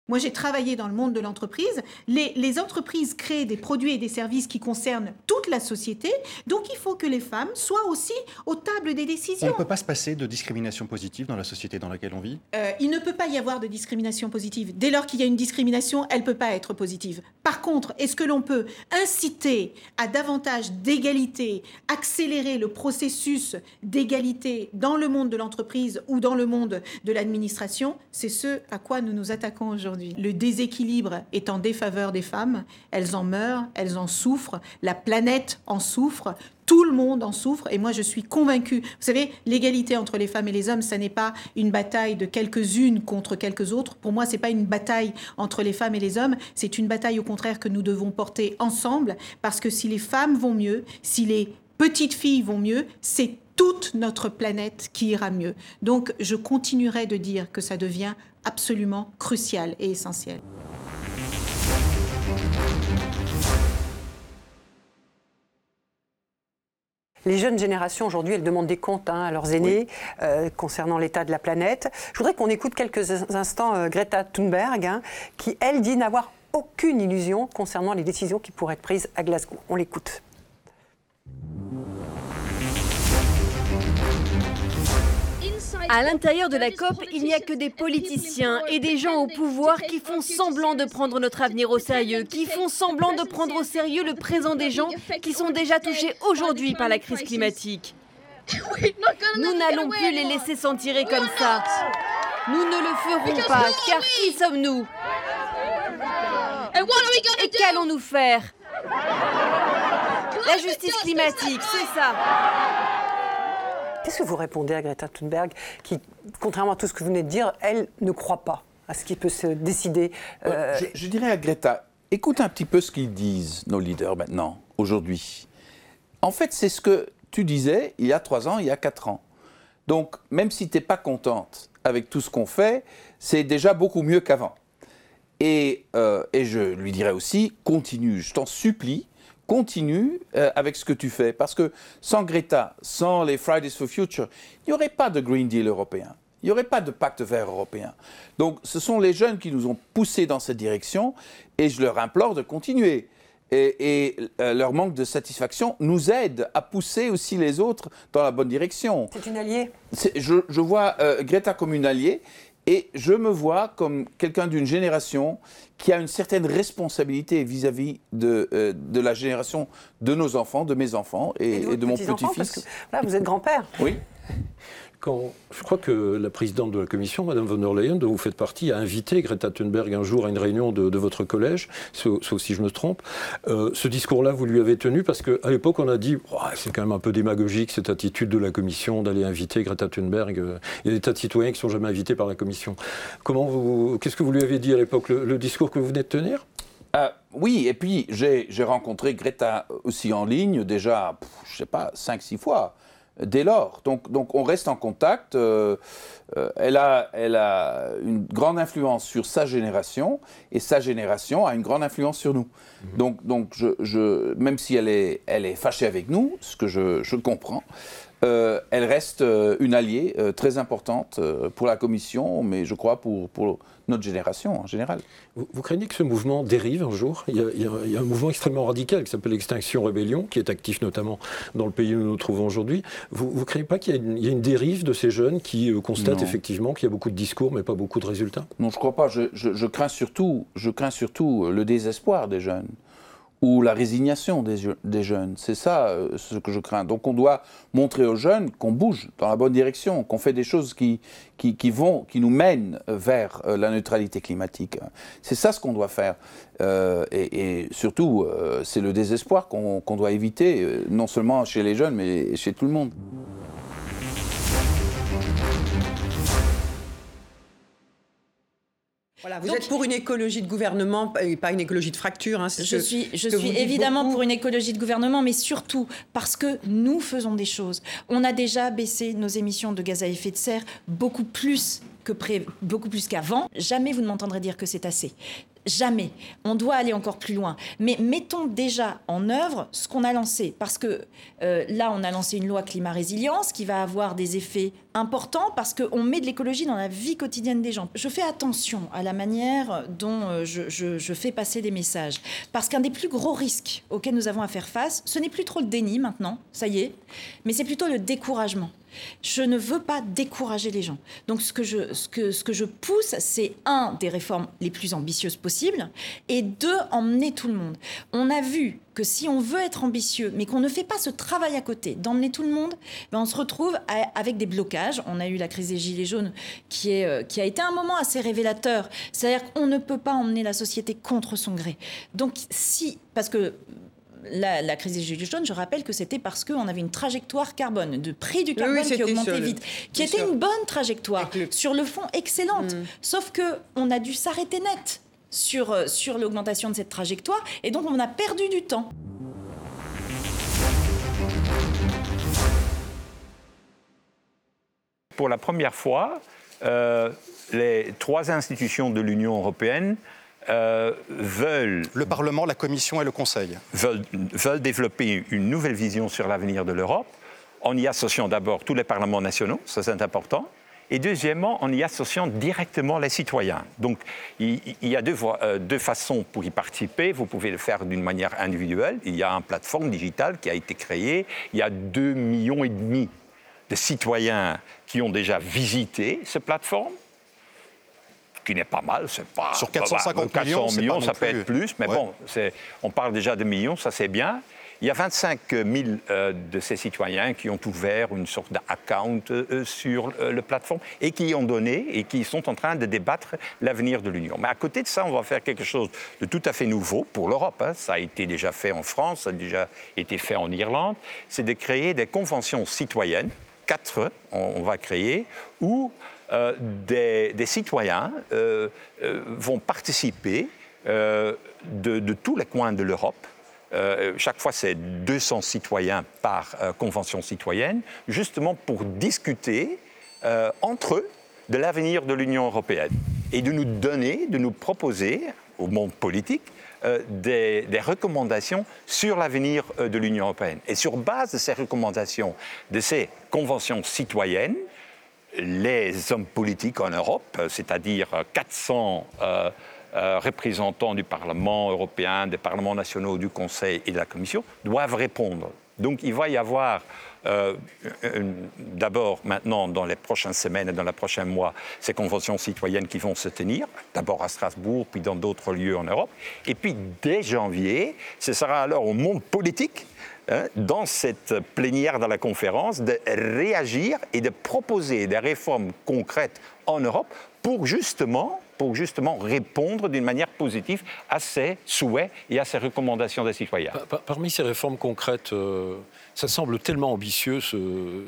Moi, j'ai travaillé dans le monde de l'entreprise. Les, entreprises créent des produits et des services qui concernent toute la société. Donc, il faut que les femmes soient aussi aux tables des décisions. On ne peut pas se passer de discrimination positive dans la société dans laquelle on vit? Euh, Il ne peut pas y avoir de discrimination positive. Dès lors qu'il y a une discrimination, elle ne peut pas être positive. Par contre, est-ce que l'on peut inciter à davantage d'égalité, accélérer le processus d'égalité dans le monde de l'entreprise ou dans le monde de l'administration? C'est ce à quoi nous nous attaquons aujourd'hui. Le déséquilibre est en défaveur des femmes. Elles en meurent, elles en souffrent. La planète en souffre. Tout le monde en souffre et moi je suis convaincue. Vous savez, l'égalité entre les femmes et les hommes, ça n'est pas une bataille de quelques-unes contre quelques autres. Pour moi, c'est pas une bataille entre les femmes et les hommes. C'est une bataille au contraire que nous devons porter ensemble parce que si les femmes vont mieux, si les petites filles vont mieux, c'est toute notre planète qui ira mieux. Donc je continuerai de dire que ça devient absolument crucial et essentiel. Les jeunes générations aujourd'hui, elles demandent des comptes hein, à leurs aînés euh, concernant l'état de la planète. Je voudrais qu'on écoute quelques instants euh, Greta Thunberg, hein, qui, elle, dit n'avoir aucune illusion concernant les décisions qui pourraient être prises à Glasgow. On l'écoute. À l'intérieur de la COP, il n'y a que des politiciens et des gens au pouvoir qui font semblant de prendre notre avenir au sérieux, qui font semblant de prendre au sérieux le présent des gens qui sont déjà touchés aujourd'hui par la crise climatique. Nous n'allons plus les laisser s'en tirer comme ça. Nous ne le ferons pas, car qui sommes-nous? Et qu'allons-nous faire? La justice climatique, c'est ça. Qu'est-ce que vous répondez à Greta Thunberg, qui, contrairement à tout ce que vous venez de dire, elle ne croit pas à ce qui peut se décider euh, je, dirais à Greta, écoute un petit peu ce qu'ils disent, nos leaders maintenant, aujourd'hui. En fait, c'est ce que tu disais il y a trois ans, il y a quatre ans. Donc, même si tu n'es pas contente avec tout ce qu'on fait, c'est déjà beaucoup mieux qu'avant. Et, euh, et, je lui dirais aussi, continue, je t'en supplie, continue euh, avec ce que tu fais. Parce que sans Greta, sans les Fridays for Future, il n'y aurait pas de Green Deal européen. Il n'y aurait pas de pacte vert européen. Donc ce sont les jeunes qui nous ont poussés dans cette direction et je leur implore de continuer. Et, euh, leur manque de satisfaction nous aide à pousser aussi les autres dans la bonne direction. C'est une alliée je, je, vois euh, Greta comme une alliée et je me vois comme quelqu'un d'une génération qui a une certaine responsabilité vis-à-vis de, euh, de, la génération de nos enfants, de mes enfants et, de, mon petit-fils. Là, vous êtes grand-père. Oui [laughs] je crois que la présidente de la commission, Mme von der Leyen, dont vous faites partie, a invité Greta Thunberg un jour à une réunion de, votre collège, sauf, si je me trompe. Euh, ce discours-là, vous lui avez tenu parce qu'à l'époque, on a dit c'est quand même un peu démagogique cette attitude de la commission d'aller inviter Greta Thunberg. Il y a des tas de citoyens qui ne sont jamais invités par la commission. Qu'est-ce que vous lui avez dit à l'époque, le, discours que vous venez de tenir? Euh, oui, et puis j'ai rencontré Greta aussi en ligne déjà, je ne sais pas, 5-6 fois. Dès lors. Donc, donc on reste en contact. Euh, euh, elle, a, elle a une grande influence sur sa génération et sa génération a une grande influence sur nous. Mhm. Donc, donc je, je, même si elle est, elle est fâchée avec nous, ce que je, je comprends, euh, elle reste une alliée très importante pour la Commission, mais je crois pour, pour notre génération en général. Vous, craignez que ce mouvement dérive un jour? Il y, a, un mouvement extrêmement radical qui s'appelle Extinction Rébellion, qui est actif notamment dans le pays où nous nous trouvons aujourd'hui. Vous ne craignez pas qu'il y, ait une dérive de ces jeunes qui constatent effectivement qu'il y a beaucoup de discours mais pas beaucoup de résultats? Non, je ne crois pas. Je, je, crains surtout, je crains surtout le désespoir des jeunes ou la résignation des, jeunes. C'est ça euh, ce que je crains. Donc on doit montrer aux jeunes qu'on bouge dans la bonne direction, qu'on fait des choses qui, vont, qui nous mènent vers euh, la neutralité climatique. C'est ça ce qu'on doit faire. Euh, et, surtout, c'est le désespoir qu'on doit éviter, non seulement chez les jeunes, mais chez tout le monde. Vous êtes pour une écologie de gouvernement et pas une écologie de fracture. Hein, je suis, je suis évidemment pour une écologie de gouvernement, mais surtout parce que nous faisons des choses. On a déjà baissé nos émissions de gaz à effet de serre beaucoup plus que beaucoup plus qu'avant. Jamais vous ne m'entendrez dire que c'est assez. Jamais. On doit aller encore plus loin. Mais mettons déjà en œuvre ce qu'on a lancé. Parce que euh, là, on a lancé une loi climat résilience qui va avoir des effets importants parce qu'on met de l'écologie dans la vie quotidienne des gens. Je fais attention à la manière dont euh, je, fais passer des messages. Parce qu'un des plus gros risques auxquels nous avons à faire face, ce n'est plus trop le déni maintenant, ça y est, mais c'est plutôt le découragement. Je ne veux pas décourager les gens. Donc ce que je, ce que, ce que je pousse, c'est un, des réformes les plus ambitieuses possibles, et deux, emmener tout le monde. On a vu que si on veut être ambitieux, mais qu'on ne fait pas ce travail à côté, d'emmener tout le monde, ben on se retrouve avec des blocages. On a eu la crise des Gilets jaunes qui, est, euh, qui a été un moment assez révélateur. C'est-à-dire qu'on ne peut pas emmener la société contre son gré. Donc si, parce que la, crise des Gilets jaunes, je rappelle que c'était parce qu'on avait une trajectoire carbone, de prix du carbone qui augmentait vite, qui était une bonne trajectoire, sur le fond excellente. Mm. Sauf que on a dû s'arrêter net sur, euh, sur l'augmentation de cette trajectoire, et donc on a perdu du temps. Pour la première fois, euh, les trois institutions de l'Union européenne euh, veulent... Le Parlement, la Commission et le Conseil. Veulent, veulent développer une nouvelle vision sur l'avenir de l'Europe en y associant d'abord tous les parlements nationaux, ça c'est important, et deuxièmement en y associant directement les citoyens. Donc il, y a deux, euh, deux, façons pour y participer. Vous pouvez le faire d'une manière individuelle. Il y a une plateforme digitale qui a été créée. Il y a 2,5 millions et demi de citoyens qui ont déjà visité cette plateforme qui n'est pas mal. C'est pas, Sur 450 400 millions, ça peut être plus, mais bon, on parle déjà de millions, ça c'est bien. Il y a 25 000 euh, de ces citoyens qui ont ouvert une sorte d'account euh, sur euh, la plateforme et qui ont donné et qui sont en train de débattre l'avenir de l'Union. Mais à côté de ça, on va faire quelque chose de tout à fait nouveau pour l'Europe. Hein. Ça a été déjà fait en France, ça a déjà été fait en Irlande. C'est de créer des conventions citoyennes, quatre on va créer, où euh, des, citoyens euh, euh, vont participer de, tous les coins de l'Europe. chaque fois, c'est 200 citoyens par convention citoyenne, justement pour discuter entre eux de l'avenir de l'Union européenne et de nous donner, de nous proposer au monde politique des, des, recommandations sur l'avenir de l'Union européenne. Et sur base de ces recommandations, de ces conventions citoyennes, les hommes politiques en Europe, c'est-à-dire 400 euh, euh, représentants du Parlement européen, des parlements nationaux, du Conseil et de la Commission, doivent répondre. Donc il va y avoir euh, d'abord maintenant dans les prochaines semaines et dans les prochains mois ces conventions citoyennes qui vont se tenir, d'abord à Strasbourg, puis dans d'autres lieux en Europe. Et puis dès janvier, ce sera alors au monde politique Hein, dans cette plénière de la conférence, de réagir et de proposer des réformes concrètes en Europe pour justement pour justement répondre d'une manière positive à ces souhaits et à ces recommandations des citoyens. Parmi ces réformes concrètes, euh, ça semble tellement ambitieux,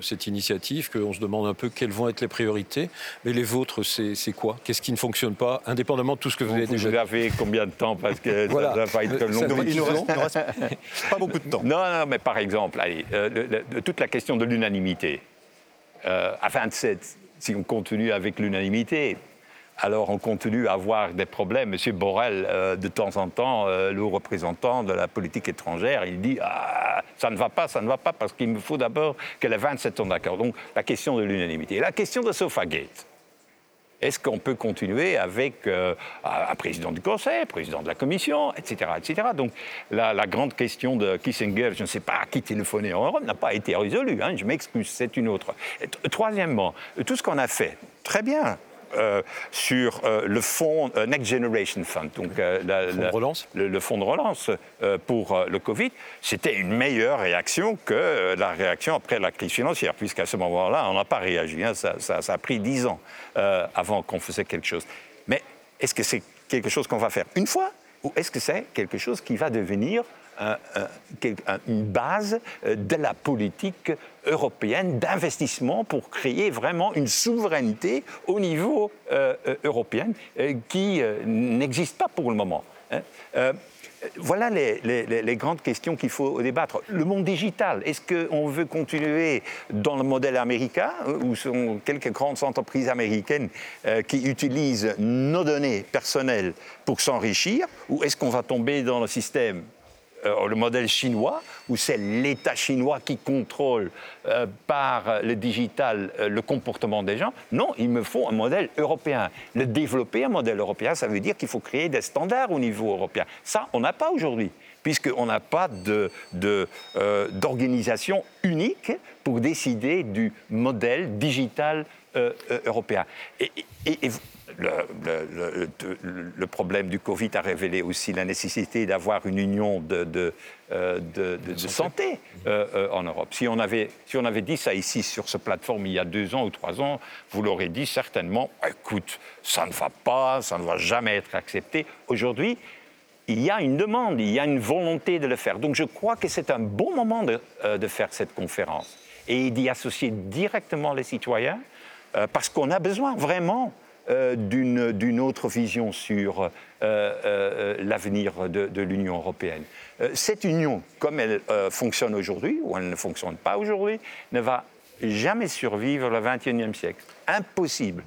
cette initiative, qu'on se demande un peu quelles vont être les priorités. Mais les vôtres, c'est quoi? Qu'est-ce qui ne fonctionne pas, indépendamment de tout ce que vous, avez déjà Vous avez combien de temps? Parce que ça va pas être long. Il nous reste, reste [laughs] pas beaucoup de temps. Non, non, mais par exemple, allez, euh, toute la question de l'unanimité. Euh, à 27, si on continue avec l'unanimité, alors on continue à avoir des problèmes. Monsieur Borrell, euh, de temps en temps, euh, le représentant de la politique étrangère, il dit ah, ça ne va pas, ça ne va pas, parce qu'il me faut d'abord que les 27 soient d'accord. Donc la question de l'unanimité. La question de Sofagate. Est-ce qu'on peut continuer avec euh, un président du Conseil, président de la Commission, etc. etc. Donc la, grande question de Kissinger, je ne sais pas à qui téléphoner en Europe, n'a pas été résolue. Hein, je m'excuse, c'est une autre. troisièmement, tout ce qu'on a fait, très bien. Euh, sur euh, le fonds euh, Next Generation Fund, donc la, fonds de relance. Le, fonds de relance pour le Covid, c'était une meilleure réaction que la réaction après la crise financière, puisqu'à ce moment-là, on n'a pas réagi. Hein. ça, ça, a pris dix ans avant qu'on faisait quelque chose. Mais est-ce que c'est quelque chose qu'on va faire une fois ou est-ce que c'est quelque chose qui va devenir une base euh, de la politique européenne d'investissement pour créer vraiment une souveraineté au niveau euh, euh, européen qui n'existe pas pour le moment. Hein. voilà les, grandes questions qu'il faut débattre. Le monde digital, est-ce qu'on veut continuer dans le modèle américain, où sont quelques grandes entreprises américaines qui utilisent nos données personnelles pour s'enrichir, ou est-ce qu'on va tomber dans le système euh, le modèle chinois, où c'est l'État chinois qui contrôle euh, par le digital euh, le comportement des gens. Non, il me faut un modèle européen. Le développer, un modèle européen, ça veut dire qu'il faut créer des standards au niveau européen. Ça, on n'a pas aujourd'hui puisqu'on n'a pas d'organisation unique pour décider du modèle digital européen. et, le, problème du Covid a révélé aussi la nécessité d'avoir une union de, de, euh, santé, euh, euh, en Europe. Si on, avait, si on avait dit ça ici sur ce plateforme il y a deux ans ou trois ans, vous l'aurez dit certainement, écoute, ça ne va pas, ça ne va jamais être accepté. Aujourd'hui, il y a une demande, il y a une volonté de le faire. Donc je crois que c'est un bon moment de, de faire cette conférence et d'y associer directement les citoyens, parce qu'on a besoin vraiment euh, d'une autre vision sur euh, euh, l'avenir de, l'Union européenne. cette union, comme elle fonctionne aujourd'hui, ou elle ne fonctionne pas aujourd'hui, ne va jamais survivre le XXIe siècle. Impossible.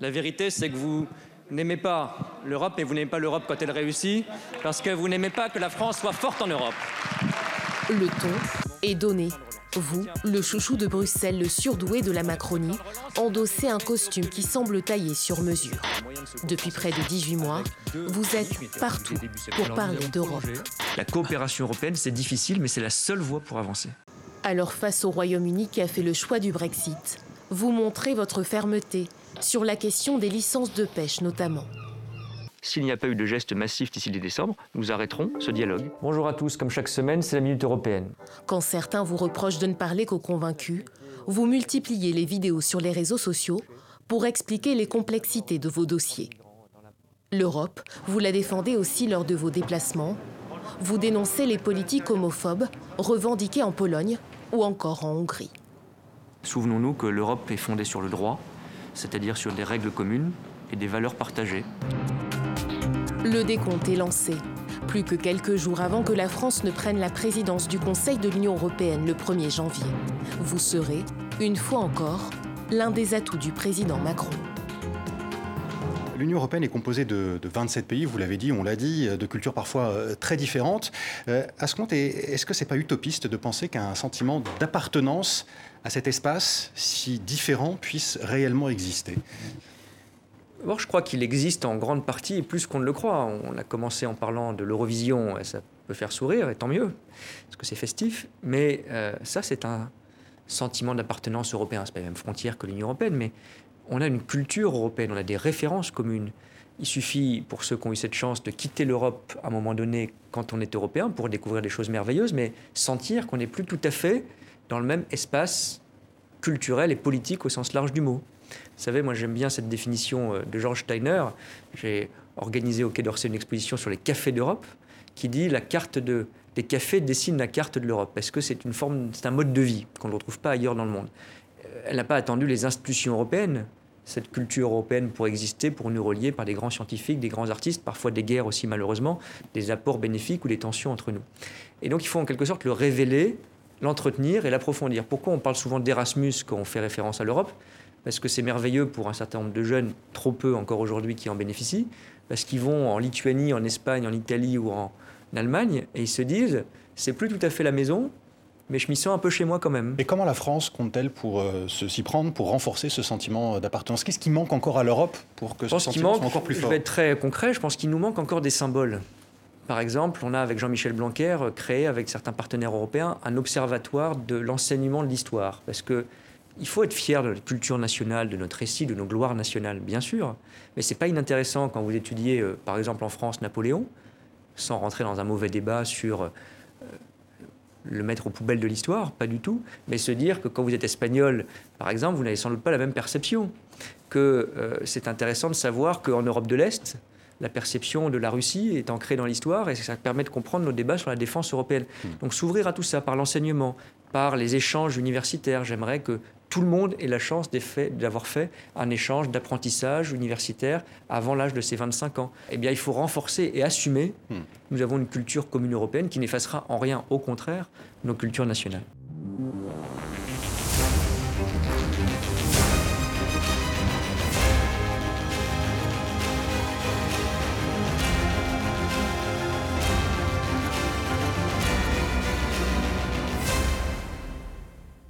La vérité, c'est que vous n'aimez pas l'Europe, mais vous n'aimez pas l'Europe quand elle réussit, parce que vous n'aimez pas que la France soit forte en Europe. Le ton est donné. Vous, le chouchou de Bruxelles, le surdoué de la Macronie, endossez un costume qui semble taillé sur mesure. Depuis près de 18 mois, vous êtes partout pour parler d'Europe. La coopération européenne, c'est difficile, mais c'est la seule voie pour avancer. Alors face au Royaume-Uni qui a fait le choix du Brexit, vous montrez votre fermeté sur la question des licences de pêche notamment. S'il n'y a pas eu de geste massif d'ici le décembre, nous arrêterons ce dialogue. Bonjour à tous, comme chaque semaine, c'est la Minute Européenne. Quand certains vous reprochent de ne parler qu'aux convaincus, vous multipliez les vidéos sur les réseaux sociaux pour expliquer les complexités de vos dossiers. L'Europe, vous la défendez aussi lors de vos déplacements. Vous dénoncez les politiques homophobes revendiquées en Pologne ou encore en Hongrie. Souvenons-nous que l'Europe est fondée sur le droit, c'est-à-dire sur des règles communes et des valeurs partagées. Le décompte est lancé. Plus que quelques jours avant que la France ne prenne la présidence du Conseil de l'Union européenne le 1er janvier. Vous serez, une fois encore, l'un des atouts du président Macron. L'Union européenne est composée de, 27 pays, vous l'avez dit, on l'a dit, de cultures parfois euh, très différentes. À ce compte, est-ce que ce n'est pas utopiste de penser qu'un sentiment d'appartenance à cet espace si différent puisse réellement exister? Je crois qu'il existe en grande partie, plus qu'on ne le croit. On a commencé en parlant de l'Eurovision, ça peut faire sourire, et tant mieux, parce que c'est festif. Mais euh, ça, c'est un sentiment d'appartenance européen. C'est pas la même frontière que l'Union européenne, mais on a une culture européenne, on a des références communes. Il suffit, pour ceux qui ont eu cette chance, de quitter l'Europe à un moment donné quand on est européen pour découvrir des choses merveilleuses, mais sentir qu'on n'est plus tout à fait dans le même espace culturel et politique au sens large du mot. Vous savez, moi j'aime bien cette définition euh, de George Steiner. J'ai organisé au Quai d'Orsay une exposition sur les cafés d'Europe qui dit la carte de, des cafés dessine la carte de l'Europe parce que c'est une forme, c'est un mode de vie qu'on ne retrouve pas ailleurs dans le monde. Elle n'a pas attendu les institutions européennes cette culture européenne pour exister, pour nous relier par des grands scientifiques, des grands artistes, parfois des guerres aussi malheureusement, des apports bénéfiques ou des tensions entre nous. Et donc il faut en quelque sorte le révéler, l'entretenir et l'approfondir. Pourquoi on parle souvent d'Erasmus quand on fait référence à l'Europe? Parce que c'est merveilleux pour un certain nombre de jeunes, trop peu encore aujourd'hui, qui en bénéficient, parce qu'ils vont en Lituanie, en Espagne, en Italie ou en Allemagne, et ils se disent, c'est plus tout à fait la maison, mais je m'y sens un peu chez moi quand même. Et comment la France compte-t-elle pour euh, s'y prendre, pour renforcer ce sentiment d'appartenance? Qu'est-ce qui manque encore à l'Europe pour que ce sentiment soit encore plus fort Je vais être très concret, je pense qu'il nous manque encore des symboles. Par exemple, on a avec Jean-Michel Blanquer créé avec certains partenaires européens un observatoire de l'enseignement de l'histoire. Parce que il faut être fier de notre culture nationale, de notre récit, de nos gloires nationales, bien sûr. Mais c'est pas inintéressant quand vous étudiez, euh, par exemple en France, Napoléon, sans rentrer dans un mauvais débat sur euh, le mettre aux poubelles de l'histoire, pas du tout, mais se dire que quand vous êtes espagnol, par exemple, vous n'avez sans doute pas la même perception. Que euh, c'est intéressant de savoir qu'en Europe de l'Est, la perception de la Russie est ancrée dans l'histoire et ça permet de comprendre nos débats sur la défense européenne. Hmm. Donc s'ouvrir à tout ça par l'enseignement, par les échanges universitaires. J'aimerais que tout le monde ait la chance d'avoir fait un échange d'apprentissage universitaire avant l'âge de ses 25 ans. Eh bien, il faut renforcer et assumer. Hmm. Nous avons une culture commune européenne qui n'effacera en rien, au contraire, nos cultures nationales.